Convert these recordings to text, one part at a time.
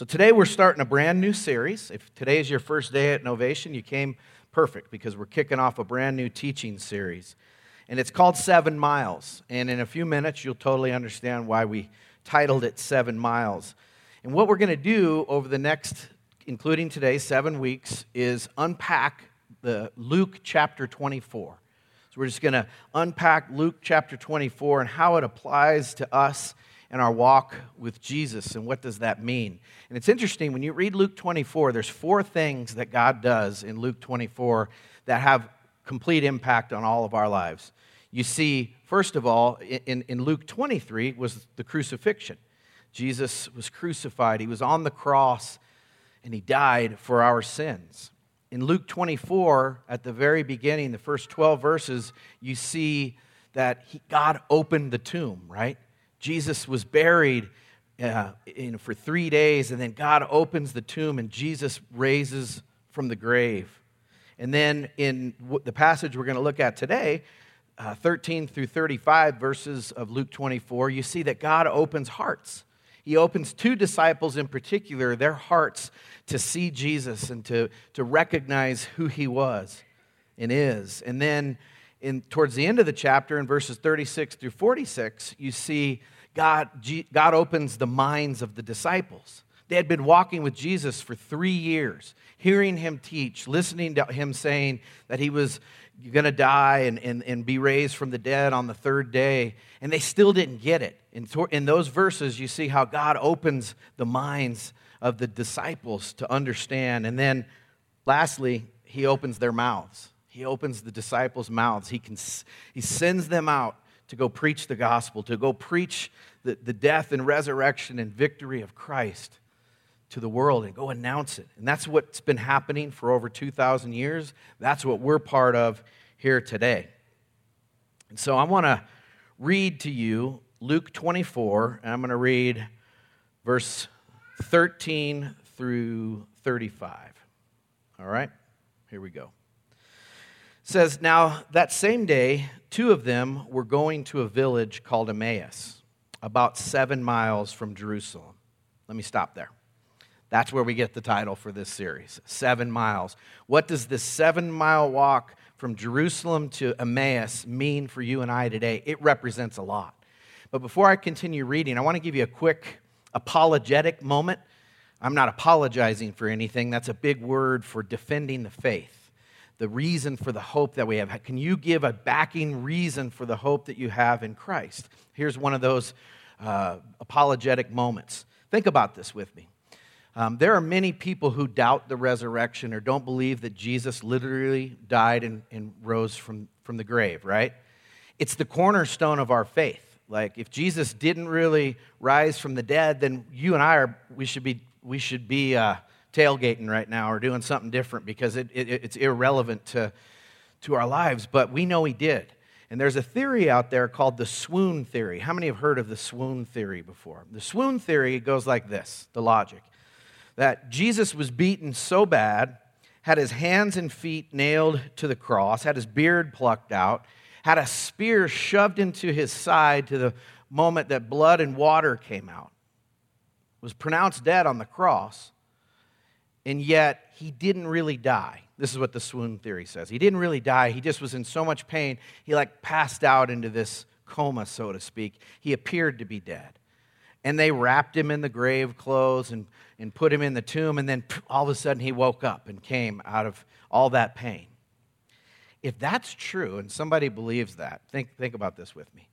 So today we're starting a brand new series. If today is your first day at Novation, you came perfect because we're kicking off a brand new teaching series. And it's called Seven Miles. And in a few minutes, you'll totally understand why we titled it Seven Miles. And what we're going to do over the next, including today, seven weeks, is unpack the Luke chapter 24. So we're just going to unpack Luke chapter 24 and how it applies to us and our walk with Jesus and what does that mean. And it's interesting when you read Luke 24, there's four things that God does in Luke 24 that have complete impact on all of our lives. You see, first of all, in, in Luke 23 was the crucifixion. Jesus was crucified, he was on the cross, and he died for our sins. In Luke 24, at the very beginning, the first 12 verses, you see that he, God opened the tomb, right? Jesus was buried uh, in, for three days, and then God opens the tomb, and Jesus raises from the grave. And then in the passage we're going to look at today, uh, 13 through 35 verses of Luke 24, you see that God opens hearts. He opens two disciples in particular, their hearts to see Jesus and to, to recognize who he was and is. And then in, towards the end of the chapter, in verses 36 through 46, you see God, God opens the minds of the disciples. They had been walking with Jesus for three years, hearing him teach, listening to him saying that he was going to die and, and, and be raised from the dead on the third day. And they still didn't get it. In, in those verses, you see how God opens the minds of the disciples to understand. And then, lastly, he opens their mouths. He opens the disciples' mouths. He, can, he sends them out to go preach the gospel, to go preach the, the death and resurrection and victory of Christ to the world and go announce it. And that's what's been happening for over 2,000 years. That's what we're part of here today. And so I want to read to you Luke 24, and I'm going to read verse 13 through 35. All right? Here we go says, Now that same day, two of them were going to a village called Emmaus, about seven miles from Jerusalem. Let me stop there. That's where we get the title for this series Seven Miles. What does this seven mile walk from Jerusalem to Emmaus mean for you and I today? It represents a lot. But before I continue reading, I want to give you a quick apologetic moment. I'm not apologizing for anything, that's a big word for defending the faith the reason for the hope that we have. Can you give a backing reason for the hope that you have in Christ? Here's one of those uh, apologetic moments. Think about this with me. Um, there are many people who doubt the resurrection or don't believe that Jesus literally died and, and rose from, from the grave, right? It's the cornerstone of our faith. Like, if Jesus didn't really rise from the dead, then you and I are, we should be, we should be uh, tailgating right now or doing something different because it, it, it's irrelevant to, to our lives, but we know he did. And there's a theory out there called the swoon theory. How many have heard of the swoon theory before? The swoon theory goes like this the logic that Jesus was beaten so bad, had his hands and feet nailed to the cross, had his beard plucked out, had a spear shoved into his side to the moment that blood and water came out, was pronounced dead on the cross and yet he didn't really die. This is what the swoon theory says. He didn't really die. He just was in so much pain, he like passed out into this coma, so to speak. He appeared to be dead. And they wrapped him in the grave clothes and, and put him in the tomb, and then all of a sudden he woke up and came out of all that pain. If that's true, and somebody believes that, think, think about this with me.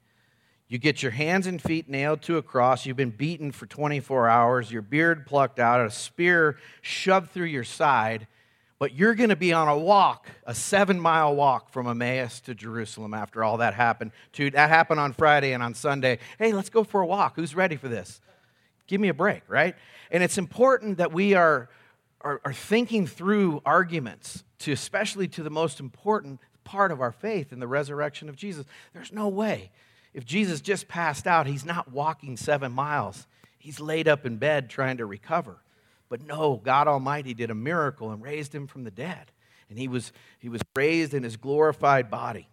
You get your hands and feet nailed to a cross. You've been beaten for 24 hours, your beard plucked out, a spear shoved through your side, but you're going to be on a walk, a seven mile walk from Emmaus to Jerusalem after all that happened. To, that happened on Friday and on Sunday. Hey, let's go for a walk. Who's ready for this? Give me a break, right? And it's important that we are, are, are thinking through arguments to especially to the most important part of our faith in the resurrection of Jesus. There's no way if Jesus just passed out, he's not walking seven miles. He's laid up in bed trying to recover. But no, God Almighty did a miracle and raised him from the dead. And he was, he was raised in his glorified body.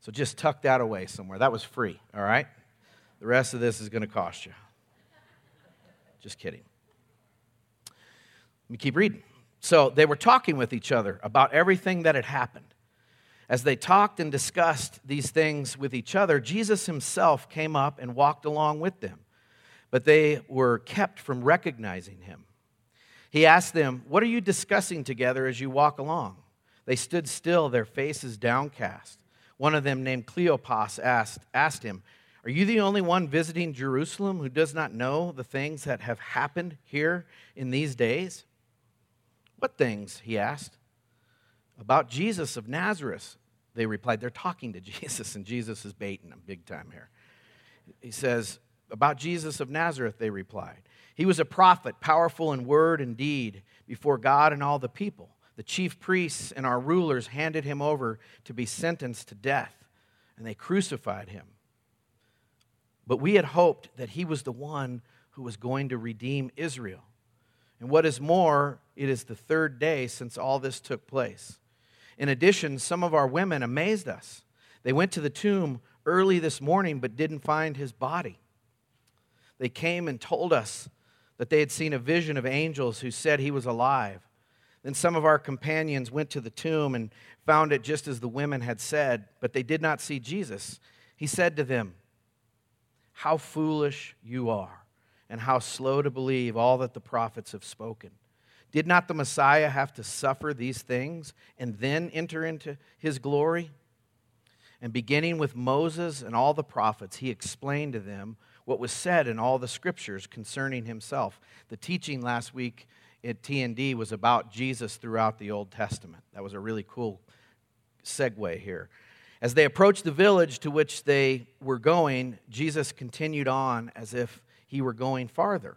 So just tuck that away somewhere. That was free, all right? The rest of this is going to cost you. Just kidding. Let me keep reading. So they were talking with each other about everything that had happened. As they talked and discussed these things with each other, Jesus himself came up and walked along with them, but they were kept from recognizing him. He asked them, What are you discussing together as you walk along? They stood still, their faces downcast. One of them, named Cleopas, asked, asked him, Are you the only one visiting Jerusalem who does not know the things that have happened here in these days? What things? He asked. About Jesus of Nazareth, they replied. They're talking to Jesus, and Jesus is baiting them big time here. He says, About Jesus of Nazareth, they replied. He was a prophet, powerful in word and deed before God and all the people. The chief priests and our rulers handed him over to be sentenced to death, and they crucified him. But we had hoped that he was the one who was going to redeem Israel. And what is more, it is the third day since all this took place. In addition, some of our women amazed us. They went to the tomb early this morning but didn't find his body. They came and told us that they had seen a vision of angels who said he was alive. Then some of our companions went to the tomb and found it just as the women had said, but they did not see Jesus. He said to them, How foolish you are, and how slow to believe all that the prophets have spoken. Did not the Messiah have to suffer these things and then enter into his glory? And beginning with Moses and all the prophets, he explained to them what was said in all the scriptures concerning himself. The teaching last week at TND was about Jesus throughout the Old Testament. That was a really cool segue here. As they approached the village to which they were going, Jesus continued on as if he were going farther.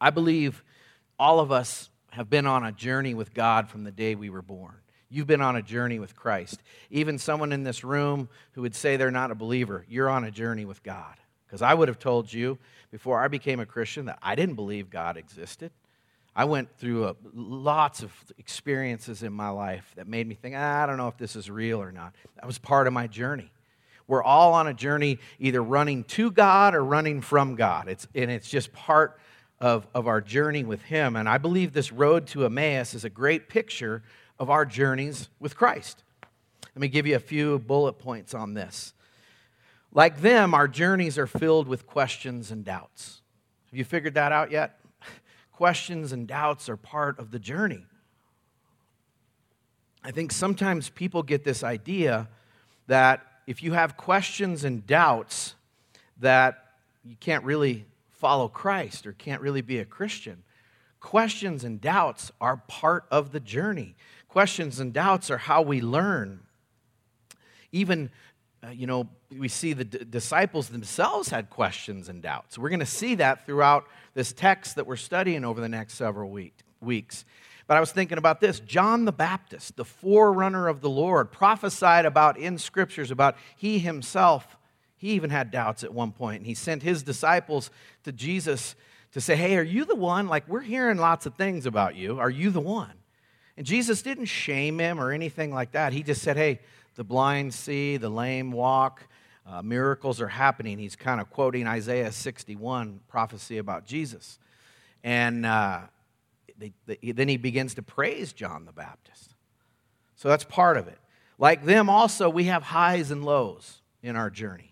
I believe all of us have been on a journey with God from the day we were born. You've been on a journey with Christ. Even someone in this room who would say they're not a believer, you're on a journey with God. Because I would have told you before I became a Christian that I didn't believe God existed. I went through a, lots of experiences in my life that made me think, ah, I don't know if this is real or not. That was part of my journey. We're all on a journey either running to God or running from God. It's, and it's just part of, of our journey with Him. And I believe this road to Emmaus is a great picture of our journeys with Christ. Let me give you a few bullet points on this. Like them, our journeys are filled with questions and doubts. Have you figured that out yet? questions and doubts are part of the journey. I think sometimes people get this idea that if you have questions and doubts, that you can't really follow Christ or can't really be a Christian. Questions and doubts are part of the journey. Questions and doubts are how we learn. Even, uh, you know, we see the d- disciples themselves had questions and doubts. We're going to see that throughout this text that we're studying over the next several week, weeks. But I was thinking about this John the Baptist, the forerunner of the Lord, prophesied about in scriptures about he himself he even had doubts at one point, and he sent his disciples to Jesus to say, Hey, are you the one? Like, we're hearing lots of things about you. Are you the one? And Jesus didn't shame him or anything like that. He just said, Hey, the blind see, the lame walk, uh, miracles are happening. He's kind of quoting Isaiah 61 prophecy about Jesus. And uh, they, they, then he begins to praise John the Baptist. So that's part of it. Like them, also, we have highs and lows in our journey.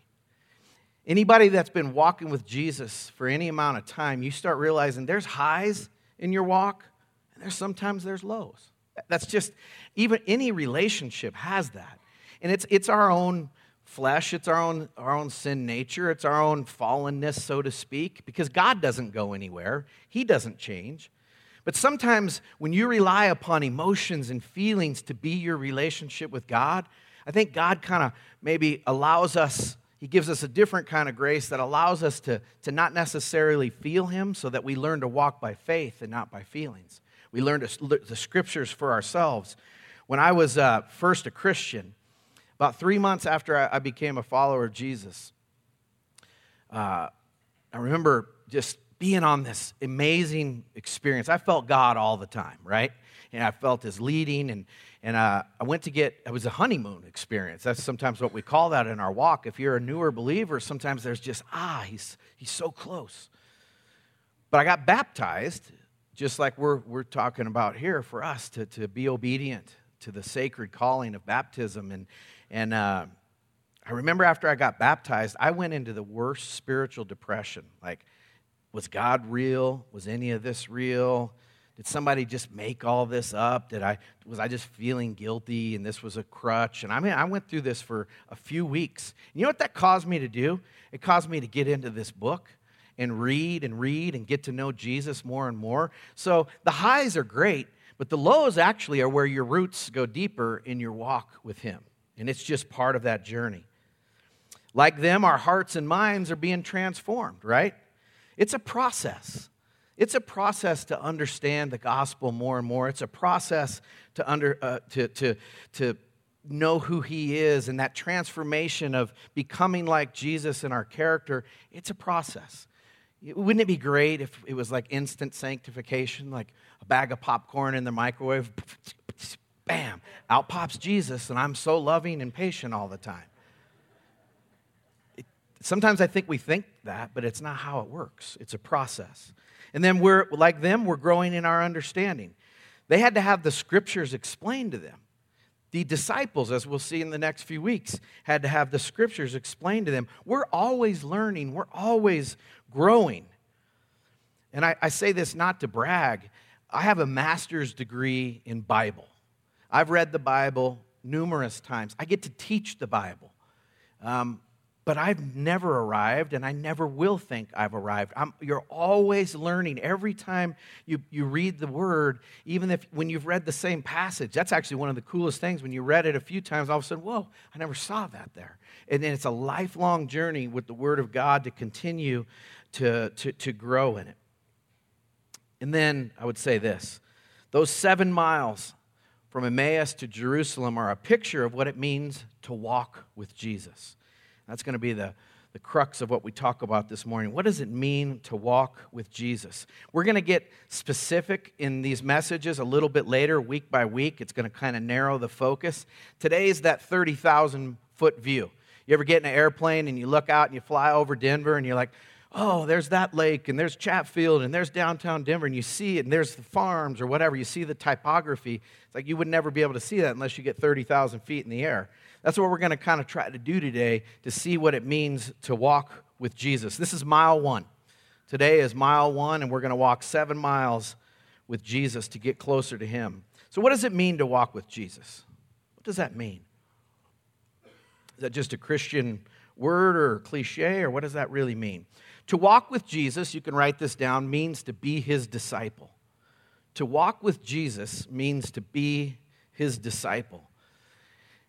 Anybody that's been walking with Jesus for any amount of time, you start realizing there's highs in your walk, and there's sometimes there's lows. That's just even any relationship has that. And it's it's our own flesh, it's our own our own sin nature, it's our own fallenness, so to speak, because God doesn't go anywhere. He doesn't change. But sometimes when you rely upon emotions and feelings to be your relationship with God, I think God kind of maybe allows us He gives us a different kind of grace that allows us to, to not necessarily feel Him so that we learn to walk by faith and not by feelings. We learn to, the scriptures for ourselves. When I was uh, first a Christian, about three months after I, I became a follower of Jesus, uh, I remember just being on this amazing experience. I felt God all the time, right? And I felt His leading, and and uh, I went to get it was a honeymoon experience. That's sometimes what we call that in our walk. If you're a newer believer, sometimes there's just ah, he's he's so close. But I got baptized, just like we're we're talking about here for us to to be obedient to the sacred calling of baptism, and and. Uh, I remember after I got baptized, I went into the worst spiritual depression. Like, was God real? Was any of this real? Did somebody just make all this up? Did I was I just feeling guilty and this was a crutch? And I mean, I went through this for a few weeks. You know what that caused me to do? It caused me to get into this book and read and read and get to know Jesus more and more. So the highs are great, but the lows actually are where your roots go deeper in your walk with him. And it's just part of that journey. Like them, our hearts and minds are being transformed, right? It's a process. It's a process to understand the gospel more and more. It's a process to, under, uh, to, to, to know who he is and that transformation of becoming like Jesus in our character. It's a process. Wouldn't it be great if it was like instant sanctification, like a bag of popcorn in the microwave? Bam, out pops Jesus, and I'm so loving and patient all the time. Sometimes I think we think that, but it's not how it works. It's a process. And then we're, like them, we're growing in our understanding. They had to have the scriptures explained to them. The disciples, as we'll see in the next few weeks, had to have the scriptures explained to them. We're always learning, we're always growing. And I, I say this not to brag. I have a master's degree in Bible. I've read the Bible numerous times. I get to teach the Bible. Um, but I've never arrived and I never will think I've arrived. I'm, you're always learning every time you, you read the word, even if when you've read the same passage. That's actually one of the coolest things. When you read it a few times, all of a sudden, whoa, I never saw that there. And, then it's a lifelong journey with the word of God to continue to, to, to grow in it. And then I would say this those seven miles from Emmaus to Jerusalem are a picture of what it means to walk with Jesus. That's going to be the, the crux of what we talk about this morning. What does it mean to walk with Jesus? We're going to get specific in these messages a little bit later, week by week. It's going to kind of narrow the focus. Today is that 30,000 foot view. You ever get in an airplane and you look out and you fly over Denver and you're like, oh, there's that lake and there's Chatfield and there's downtown Denver and you see it and there's the farms or whatever. You see the typography. It's like you would never be able to see that unless you get 30,000 feet in the air. That's what we're going to kind of try to do today to see what it means to walk with Jesus. This is mile one. Today is mile one, and we're going to walk seven miles with Jesus to get closer to Him. So, what does it mean to walk with Jesus? What does that mean? Is that just a Christian word or cliche, or what does that really mean? To walk with Jesus, you can write this down, means to be His disciple. To walk with Jesus means to be His disciple.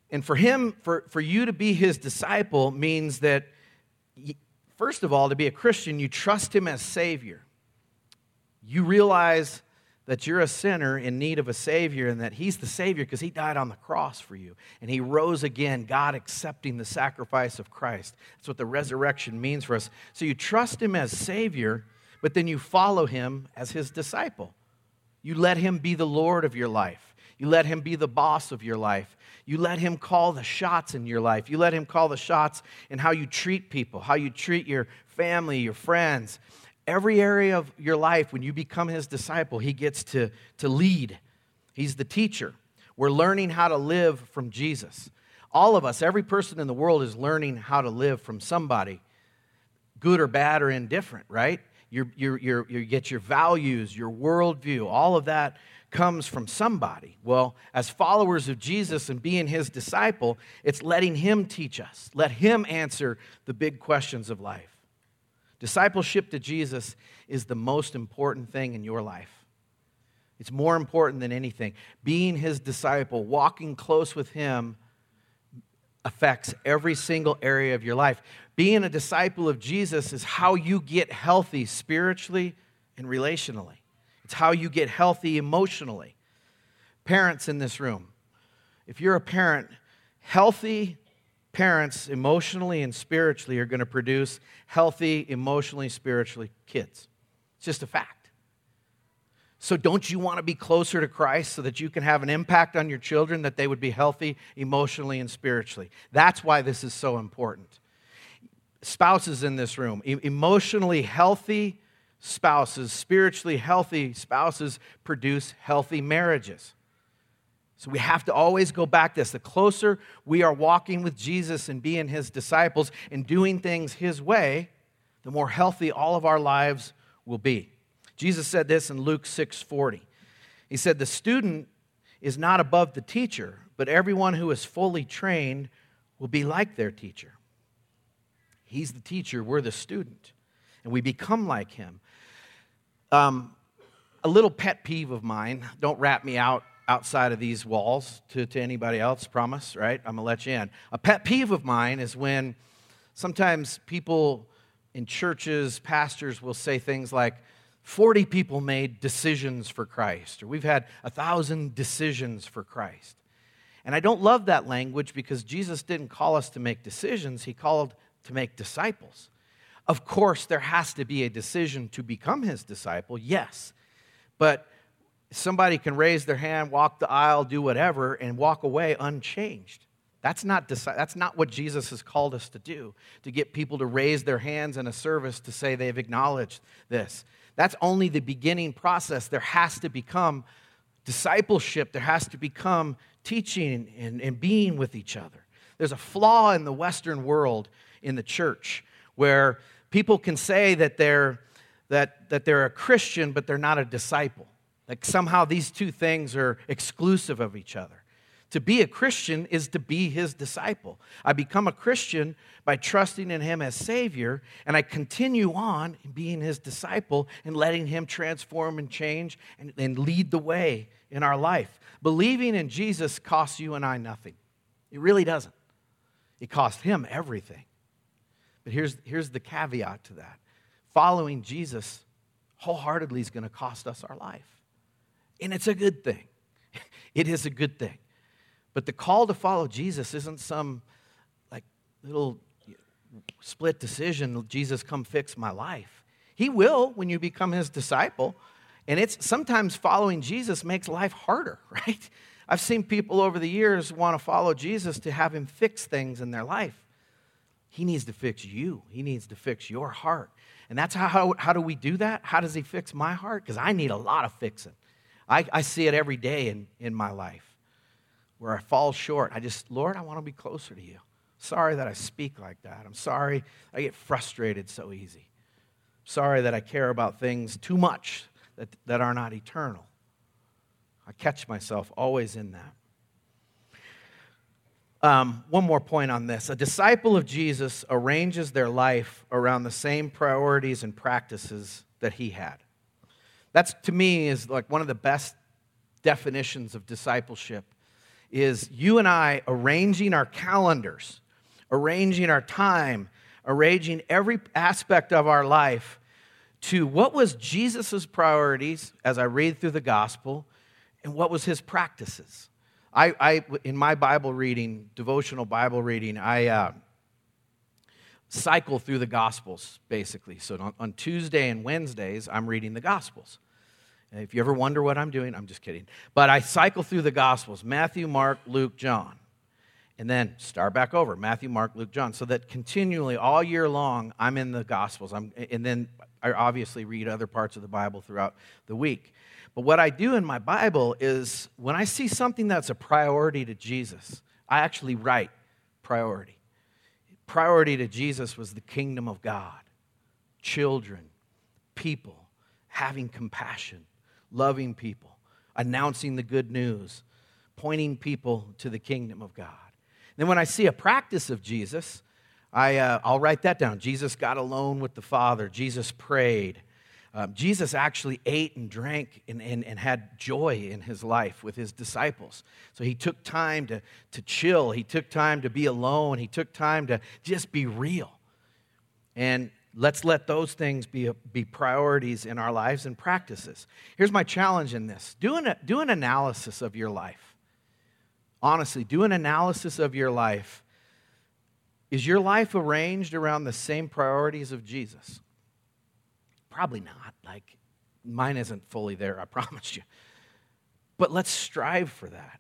And for him, for, for you to be his disciple means that, first of all, to be a Christian, you trust him as Savior. You realize that you're a sinner in need of a Savior and that He's the Savior because He died on the cross for you. And He rose again, God accepting the sacrifice of Christ. That's what the resurrection means for us. So you trust Him as Savior, but then you follow Him as His disciple. You let Him be the Lord of your life, you let Him be the boss of your life. You let Him call the shots in your life. You let Him call the shots in how you treat people, how you treat your family, your friends. Every area of your life, when you become His disciple, He gets to, to lead. He's the teacher. We're learning how to live from Jesus. All of us, every person in the world is learning how to live from somebody, good or bad or indifferent, right? you you you get your values, your worldview, all of that comes from somebody. Well, as followers of Jesus and being his disciple, it's letting him teach us, let him answer the big questions of life. Discipleship to Jesus is the most important thing in your life. It's more important than anything. Being his disciple, walking close with him, affects every single area of your life. Being a disciple of Jesus is how you get healthy spiritually and relationally, it's how you get healthy emotionally. Parents in this room, if you're a parent, healthy parents, emotionally and spiritually, are going to produce healthy, emotionally, spiritually kids. It's just a fact. So, don't you want to be closer to Christ so that you can have an impact on your children, that they would be healthy emotionally and spiritually? That's why this is so important. Spouses in this room, emotionally healthy spouses, spiritually healthy spouses produce healthy marriages. So we have to always go back this. The closer we are walking with Jesus and being his disciples and doing things his way, the more healthy all of our lives will be. Jesus said this in Luke 6:40. He said, "The student is not above the teacher, but everyone who is fully trained will be like their teacher." He's the teacher, we're the student, and we become like him. Um, a little pet peeve of mine, don't wrap me out outside of these walls to, to anybody else, promise, right? I'm gonna let you in. A pet peeve of mine is when sometimes people in churches, pastors will say things like, 40 people made decisions for Christ, or we've had a thousand decisions for Christ. And I don't love that language because Jesus didn't call us to make decisions, He called to make disciples. Of course, there has to be a decision to become His disciple, yes. But somebody can raise their hand, walk the aisle, do whatever, and walk away unchanged. That's not, that's not what Jesus has called us to do, to get people to raise their hands in a service to say they've acknowledged this. That's only the beginning process. There has to become discipleship, there has to become teaching and, and being with each other. There's a flaw in the Western world in the church where people can say that they're, that, that they're a Christian, but they're not a disciple. Like somehow these two things are exclusive of each other. To be a Christian is to be his disciple. I become a Christian by trusting in him as Savior, and I continue on being his disciple and letting him transform and change and, and lead the way in our life. Believing in Jesus costs you and I nothing. It really doesn't. It costs him everything. But here's, here's the caveat to that following Jesus wholeheartedly is going to cost us our life. And it's a good thing. It is a good thing. But the call to follow Jesus isn't some like little split decision, Jesus come fix my life. He will when you become his disciple. And it's sometimes following Jesus makes life harder, right? I've seen people over the years want to follow Jesus to have him fix things in their life. He needs to fix you. He needs to fix your heart. And that's how, how, how do we do that? How does he fix my heart? Because I need a lot of fixing. I, I see it every day in, in my life where I fall short. I just, Lord, I want to be closer to you. Sorry that I speak like that. I'm sorry I get frustrated so easy. Sorry that I care about things too much that, that are not eternal. I catch myself always in that. Um, one more point on this. A disciple of Jesus arranges their life around the same priorities and practices that he had. That's, to me, is like one of the best definitions of discipleship is you and I arranging our calendars, arranging our time, arranging every aspect of our life to what was Jesus' priorities as I read through the gospel and what was his practices. I, I in my Bible reading, devotional Bible reading, I uh, cycle through the gospels basically. So on, on Tuesday and Wednesdays, I'm reading the gospels. If you ever wonder what I'm doing, I'm just kidding. But I cycle through the Gospels Matthew, Mark, Luke, John. And then start back over Matthew, Mark, Luke, John. So that continually, all year long, I'm in the Gospels. I'm, and then I obviously read other parts of the Bible throughout the week. But what I do in my Bible is when I see something that's a priority to Jesus, I actually write priority. Priority to Jesus was the kingdom of God, children, people, having compassion loving people, announcing the good news, pointing people to the kingdom of God. Then when I see a practice of Jesus, I, uh, I'll write that down. Jesus got alone with the Father. Jesus prayed. Um, Jesus actually ate and drank and, and, and had joy in his life with his disciples. So he took time to, to chill, he took time to be alone, he took time to just be real. And let's let those things be, be priorities in our lives and practices. Here's my challenge in this do an, do an analysis of your life. Honestly, do an analysis of your life. Is your life arranged around the same priorities of Jesus? Probably not. Like, mine isn't fully there, I promise you. But let's strive for that.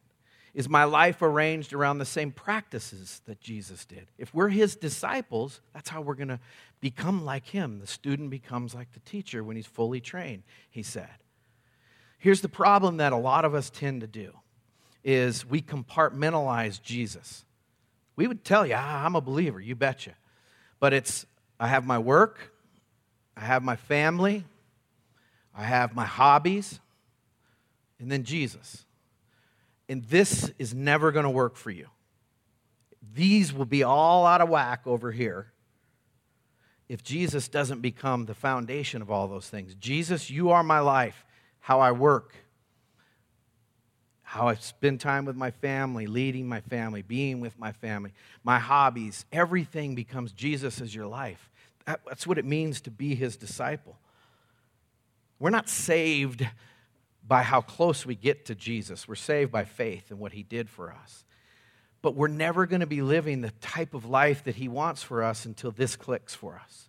Is my life arranged around the same practices that Jesus did? If we're his disciples, that's how we're going to become like him. The student becomes like the teacher when he's fully trained, he said. Here's the problem that a lot of us tend to do is we compartmentalize Jesus. We would tell you, ah, I'm a believer, you betcha. But it's I have my work, I have my family, I have my hobbies, and then Jesus. And this is never going to work for you. These will be all out of whack over here if Jesus doesn't become the foundation of all those things. Jesus, you are my life, how I work, how I spend time with my family, leading my family, being with my family, my hobbies, everything becomes Jesus as your life. That's what it means to be his disciple. We're not saved by how close we get to Jesus, we're saved by faith and what he did for us. But we're never going to be living the type of life that he wants for us until this clicks for us.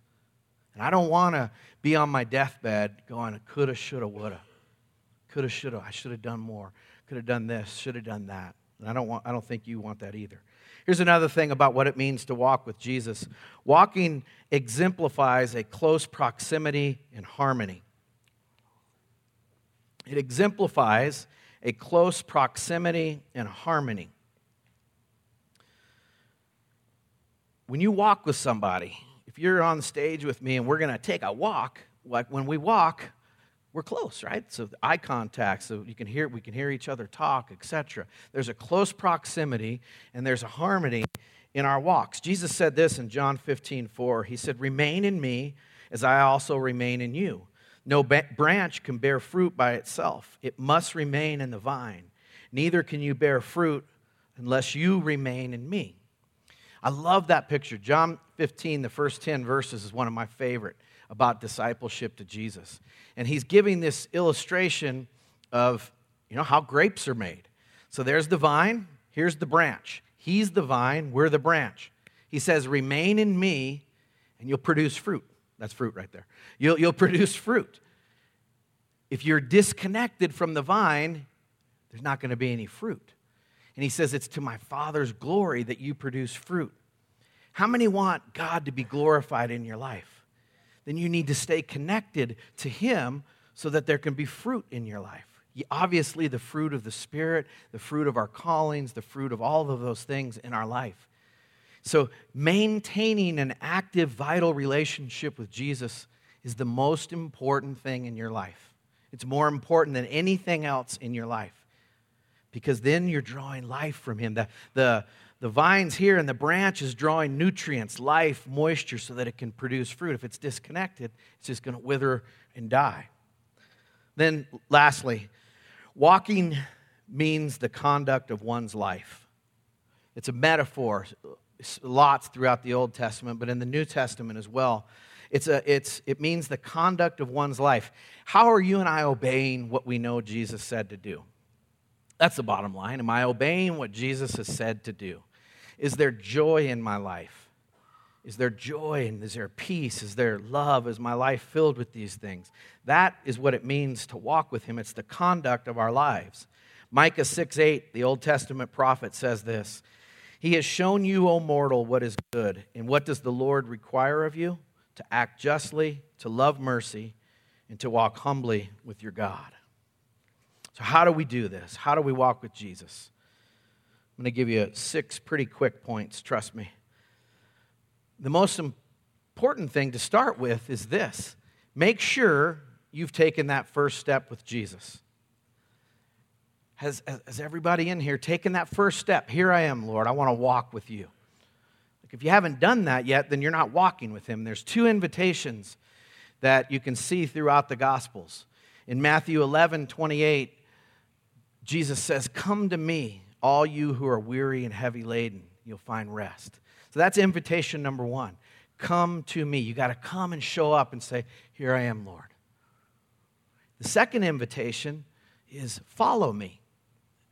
And I don't want to be on my deathbed going, coulda, shoulda, woulda. Coulda, shoulda, I should have done more. Could have done this, should have done that. And I don't, want, I don't think you want that either. Here's another thing about what it means to walk with Jesus walking exemplifies a close proximity and harmony. It exemplifies a close proximity and harmony. When you walk with somebody, if you're on stage with me and we're going to take a walk, like when we walk, we're close, right? So eye contact, so you can hear we can hear each other talk, etc. There's a close proximity and there's a harmony in our walks. Jesus said this in John 15, 4. He said, Remain in me as I also remain in you. No branch can bear fruit by itself, it must remain in the vine. Neither can you bear fruit unless you remain in me. I love that picture. John 15, the first 10 verses, is one of my favorite about discipleship to Jesus. And he's giving this illustration of, you know, how grapes are made. So there's the vine, here's the branch. He's the vine, we're the branch. He says, Remain in me, and you'll produce fruit. That's fruit right there. You'll, you'll produce fruit. If you're disconnected from the vine, there's not going to be any fruit. And he says, It's to my Father's glory that you produce fruit. How many want God to be glorified in your life? then you need to stay connected to Him so that there can be fruit in your life. Obviously, the fruit of the Spirit, the fruit of our callings, the fruit of all of those things in our life. So, maintaining an active, vital relationship with Jesus is the most important thing in your life. It's more important than anything else in your life because then you're drawing life from Him. The, the, the vines here and the branch is drawing nutrients, life, moisture, so that it can produce fruit. If it's disconnected, it's just going to wither and die. Then, lastly, walking means the conduct of one's life. It's a metaphor, lots throughout the Old Testament, but in the New Testament as well. It's a, it's, it means the conduct of one's life. How are you and I obeying what we know Jesus said to do? That's the bottom line. Am I obeying what Jesus has said to do? Is there joy in my life? Is there joy and is there peace? Is there love? Is my life filled with these things? That is what it means to walk with Him. It's the conduct of our lives. Micah 6 8, the Old Testament prophet, says this He has shown you, O mortal, what is good. And what does the Lord require of you? To act justly, to love mercy, and to walk humbly with your God. So, how do we do this? How do we walk with Jesus? I'm going to give you six pretty quick points, trust me. The most important thing to start with is this make sure you've taken that first step with Jesus. Has, has everybody in here taken that first step? Here I am, Lord. I want to walk with you. Like if you haven't done that yet, then you're not walking with Him. There's two invitations that you can see throughout the Gospels. In Matthew 11 28, Jesus says, Come to me, all you who are weary and heavy laden, you'll find rest. So that's invitation number one. Come to me. You got to come and show up and say, Here I am, Lord. The second invitation is follow me.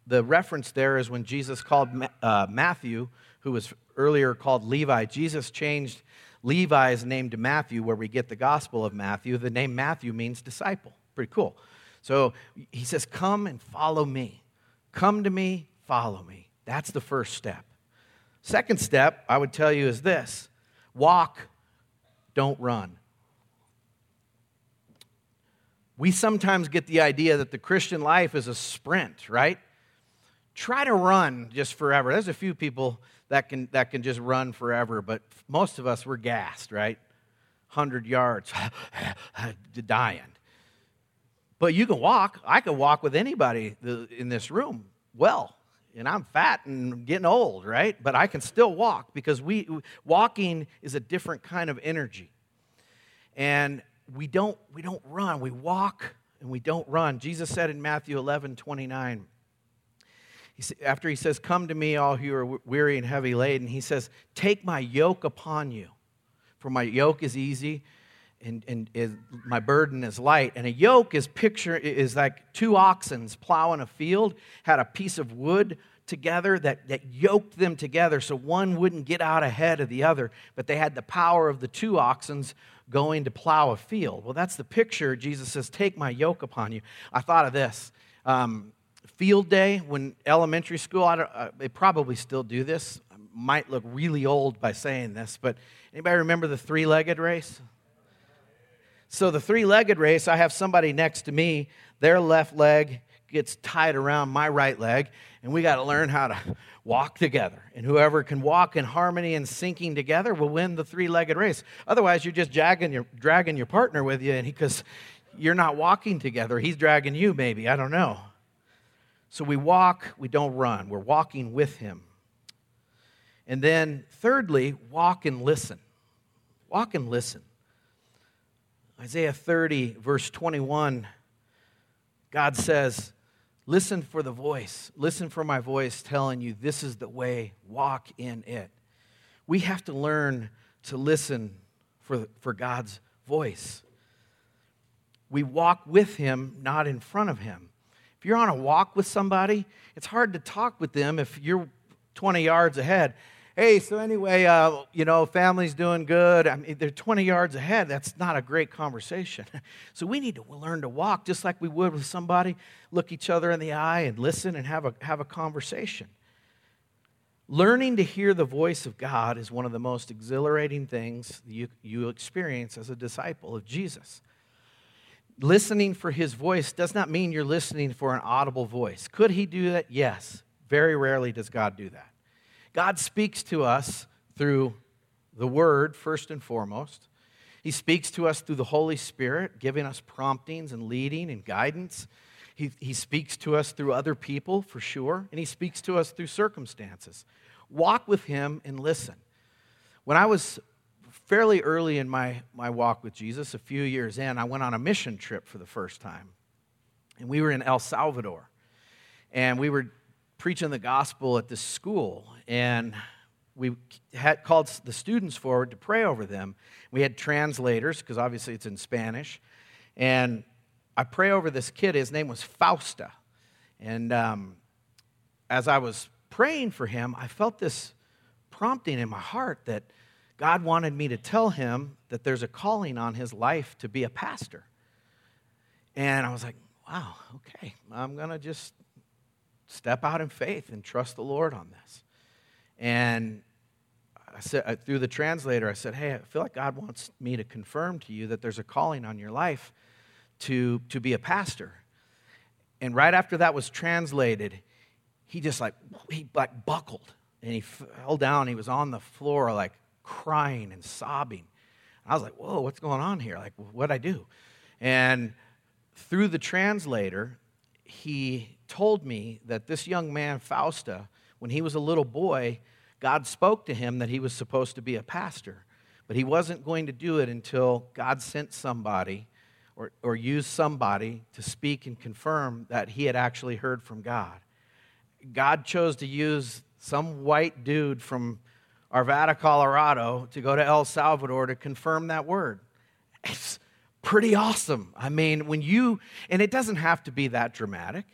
The reference there is when Jesus called uh, Matthew, who was earlier called Levi. Jesus changed Levi's name to Matthew, where we get the Gospel of Matthew. The name Matthew means disciple. Pretty cool. So he says, Come and follow me. Come to me, follow me. That's the first step. Second step, I would tell you, is this walk, don't run. We sometimes get the idea that the Christian life is a sprint, right? Try to run just forever. There's a few people that can, that can just run forever, but most of us, we're gassed, right? 100 yards, dying. But you can walk. I can walk with anybody in this room well. And I'm fat and getting old, right? But I can still walk because we walking is a different kind of energy. And we don't we don't run. We walk and we don't run. Jesus said in Matthew 11, 29, he, after he says, Come to me, all who are weary and heavy laden, he says, Take my yoke upon you, for my yoke is easy and, and is, my burden is light. And a yoke is picture is like two oxen plowing a field, had a piece of wood together that, that yoked them together so one wouldn't get out ahead of the other, but they had the power of the two oxens going to plow a field. Well, that's the picture. Jesus says, Take my yoke upon you. I thought of this. Um, field day when elementary school, uh, they probably still do this. I might look really old by saying this, but anybody remember the three legged race? So, the three legged race, I have somebody next to me, their left leg gets tied around my right leg, and we got to learn how to walk together. And whoever can walk in harmony and syncing together will win the three legged race. Otherwise, you're just dragging your, dragging your partner with you and because you're not walking together. He's dragging you, maybe. I don't know. So we walk, we don't run. We're walking with him. And then, thirdly, walk and listen. Walk and listen. Isaiah 30, verse 21, God says, Listen for the voice. Listen for my voice telling you this is the way, walk in it. We have to learn to listen for, for God's voice. We walk with Him, not in front of Him. If you're on a walk with somebody, it's hard to talk with them if you're 20 yards ahead. Hey, so anyway, uh, you know, family's doing good. I mean, they're 20 yards ahead. That's not a great conversation. So we need to learn to walk just like we would with somebody, look each other in the eye and listen and have a, have a conversation. Learning to hear the voice of God is one of the most exhilarating things you, you experience as a disciple of Jesus listening for his voice does not mean you're listening for an audible voice. Could he do that? Yes. Very rarely does God do that. God speaks to us through the Word, first and foremost. He speaks to us through the Holy Spirit, giving us promptings and leading and guidance. He, he speaks to us through other people, for sure, and He speaks to us through circumstances. Walk with Him and listen. When I was fairly early in my, my walk with Jesus, a few years in, I went on a mission trip for the first time. And we were in El Salvador. And we were preaching the gospel at this school. And we had called the students forward to pray over them. We had translators, because obviously it's in Spanish. And I pray over this kid. His name was Fausta. And um, as I was praying for him, I felt this prompting in my heart that God wanted me to tell him that there's a calling on his life to be a pastor. And I was like, wow, okay, I'm going to just step out in faith and trust the Lord on this. And I said, uh, through the translator, I said, hey, I feel like God wants me to confirm to you that there's a calling on your life to, to be a pastor. And right after that was translated, he just like, he like buckled and he fell down. He was on the floor like, crying and sobbing. I was like, whoa, what's going on here? Like, what'd I do? And through the translator, he told me that this young man, Fausta, when he was a little boy, God spoke to him that he was supposed to be a pastor. But he wasn't going to do it until God sent somebody or, or used somebody to speak and confirm that he had actually heard from God. God chose to use some white dude from Arvada, Colorado, to go to El Salvador to confirm that word. It's pretty awesome. I mean, when you, and it doesn't have to be that dramatic.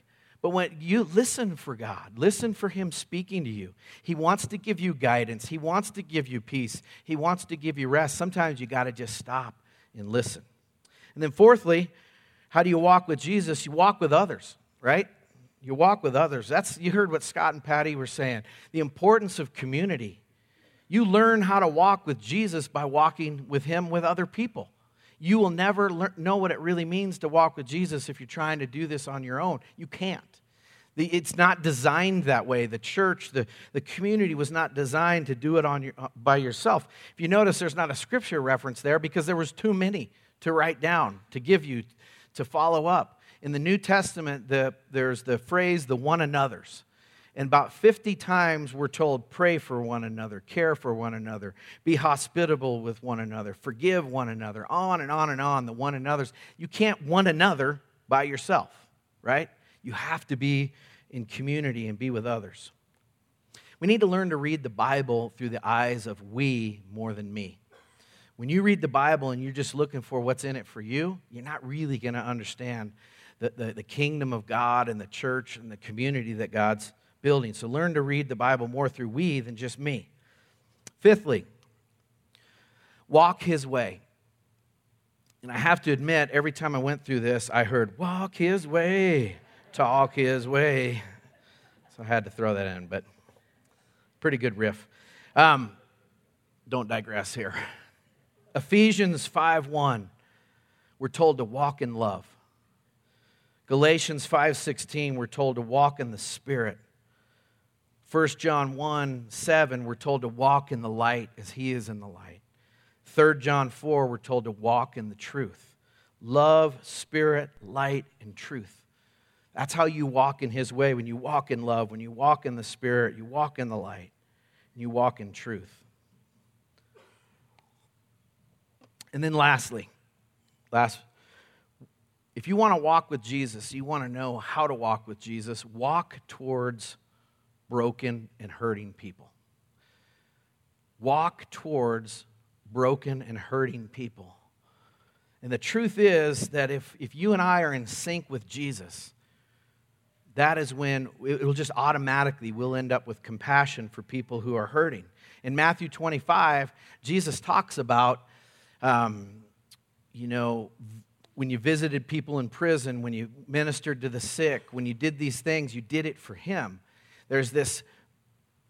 But when you listen for God, listen for Him speaking to you. He wants to give you guidance. He wants to give you peace. He wants to give you rest. Sometimes you got to just stop and listen. And then, fourthly, how do you walk with Jesus? You walk with others, right? You walk with others. That's you heard what Scott and Patty were saying. The importance of community. You learn how to walk with Jesus by walking with Him with other people. You will never learn, know what it really means to walk with Jesus if you're trying to do this on your own. You can't. The, it's not designed that way. The church, the, the community was not designed to do it on your, uh, by yourself. If you notice, there's not a scripture reference there because there was too many to write down, to give you, to follow up. In the New Testament, the, there's the phrase the one another's. And about 50 times we're told, pray for one another, care for one another, be hospitable with one another, forgive one another, on and on and on, the one another's. You can't one another by yourself, right? You have to be in community and be with others. We need to learn to read the Bible through the eyes of we more than me. When you read the Bible and you're just looking for what's in it for you, you're not really going to understand the, the, the, kingdom of God and the church and the community that God's building. So learn to read the Bible more through we than just me. Fifthly, walk his way. And I have to admit, every time I went through this, I heard, walk his way, talk his way. So I had to throw that in, but pretty good riff. Um, don't digress here. Ephesians 5 1, we're told to walk in love. Galatians 5:16 we're told to walk in the spirit. 1 John 1 7, we're told to walk in the light as he is in the light. 3 John 4, we're told to walk in the truth. Love, spirit, light, and truth. That's how you walk in his way. When you walk in love, when you walk in the spirit, you walk in the light, and you walk in truth. And then lastly, last if you want to walk with Jesus, you want to know how to walk with Jesus, walk towards broken and hurting people. Walk towards broken and hurting people. And the truth is that if, if you and I are in sync with Jesus, that is when it will just automatically, we'll end up with compassion for people who are hurting. In Matthew 25, Jesus talks about, um, you know, when you visited people in prison, when you ministered to the sick, when you did these things, you did it for Him. There's this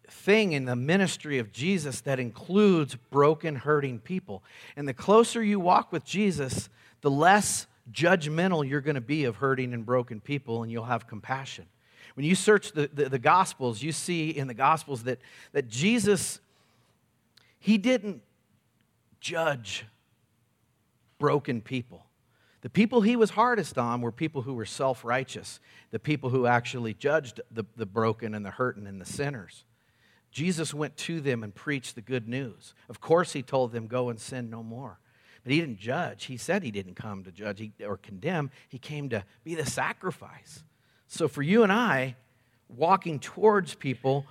thing in the ministry of Jesus that includes broken, hurting people. And the closer you walk with Jesus, the less judgmental you're going to be of hurting and broken people, and you'll have compassion. When you search the, the, the, Gospels, you see in the Gospels that, that Jesus, he didn't judge broken people. The people he was hardest on were people who were self righteous, the people who actually judged the, the broken and the hurting and the sinners. Jesus went to them and preached the good news. Of course, he told them, Go and sin no more. But he didn't judge. He said he didn't come to judge or condemn, he came to be the sacrifice. So for you and I, walking towards people,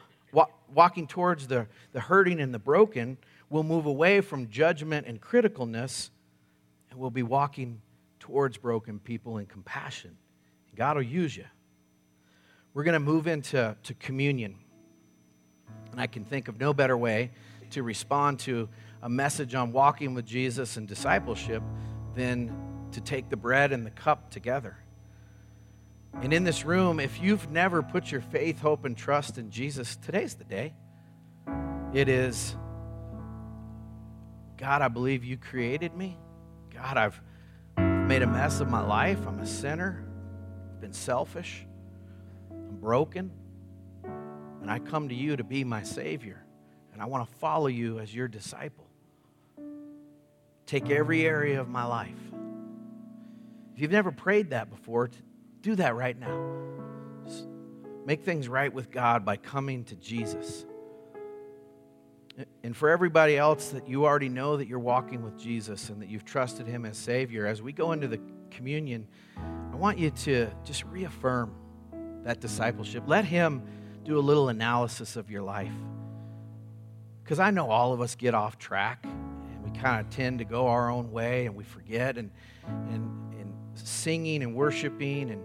walking towards the, the hurting and the broken, we'll move away from judgment and criticalness, and we'll be walking towards broken people in compassion. God will use you. We're going to move into to communion. And I can think of no better way to respond to a message on walking with Jesus and discipleship than to take the bread and the cup together. And in this room, if you've never put your faith, hope, and trust in Jesus, today's the day. It is, God, I believe you created me. God, I've made a mess of my life. I'm a sinner. I've been selfish. I'm broken. And I come to you to be my Savior. And I want to follow you as your disciple. Take every area of my life. If you've never prayed that before, do that right now. Just make things right with God by coming to Jesus. And for everybody else that you already know that you're walking with Jesus and that you've trusted Him as Savior, as we go into the communion, I want you to just reaffirm that discipleship. Let Him do a little analysis of your life. Because I know all of us get off track kind of tend to go our own way and we forget. And, and, and singing and worshiping and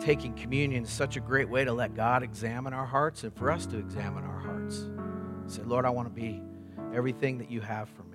taking communion is such a great way to let God examine our hearts and for us to examine our hearts. Say, Lord, I want to be everything that you have for me.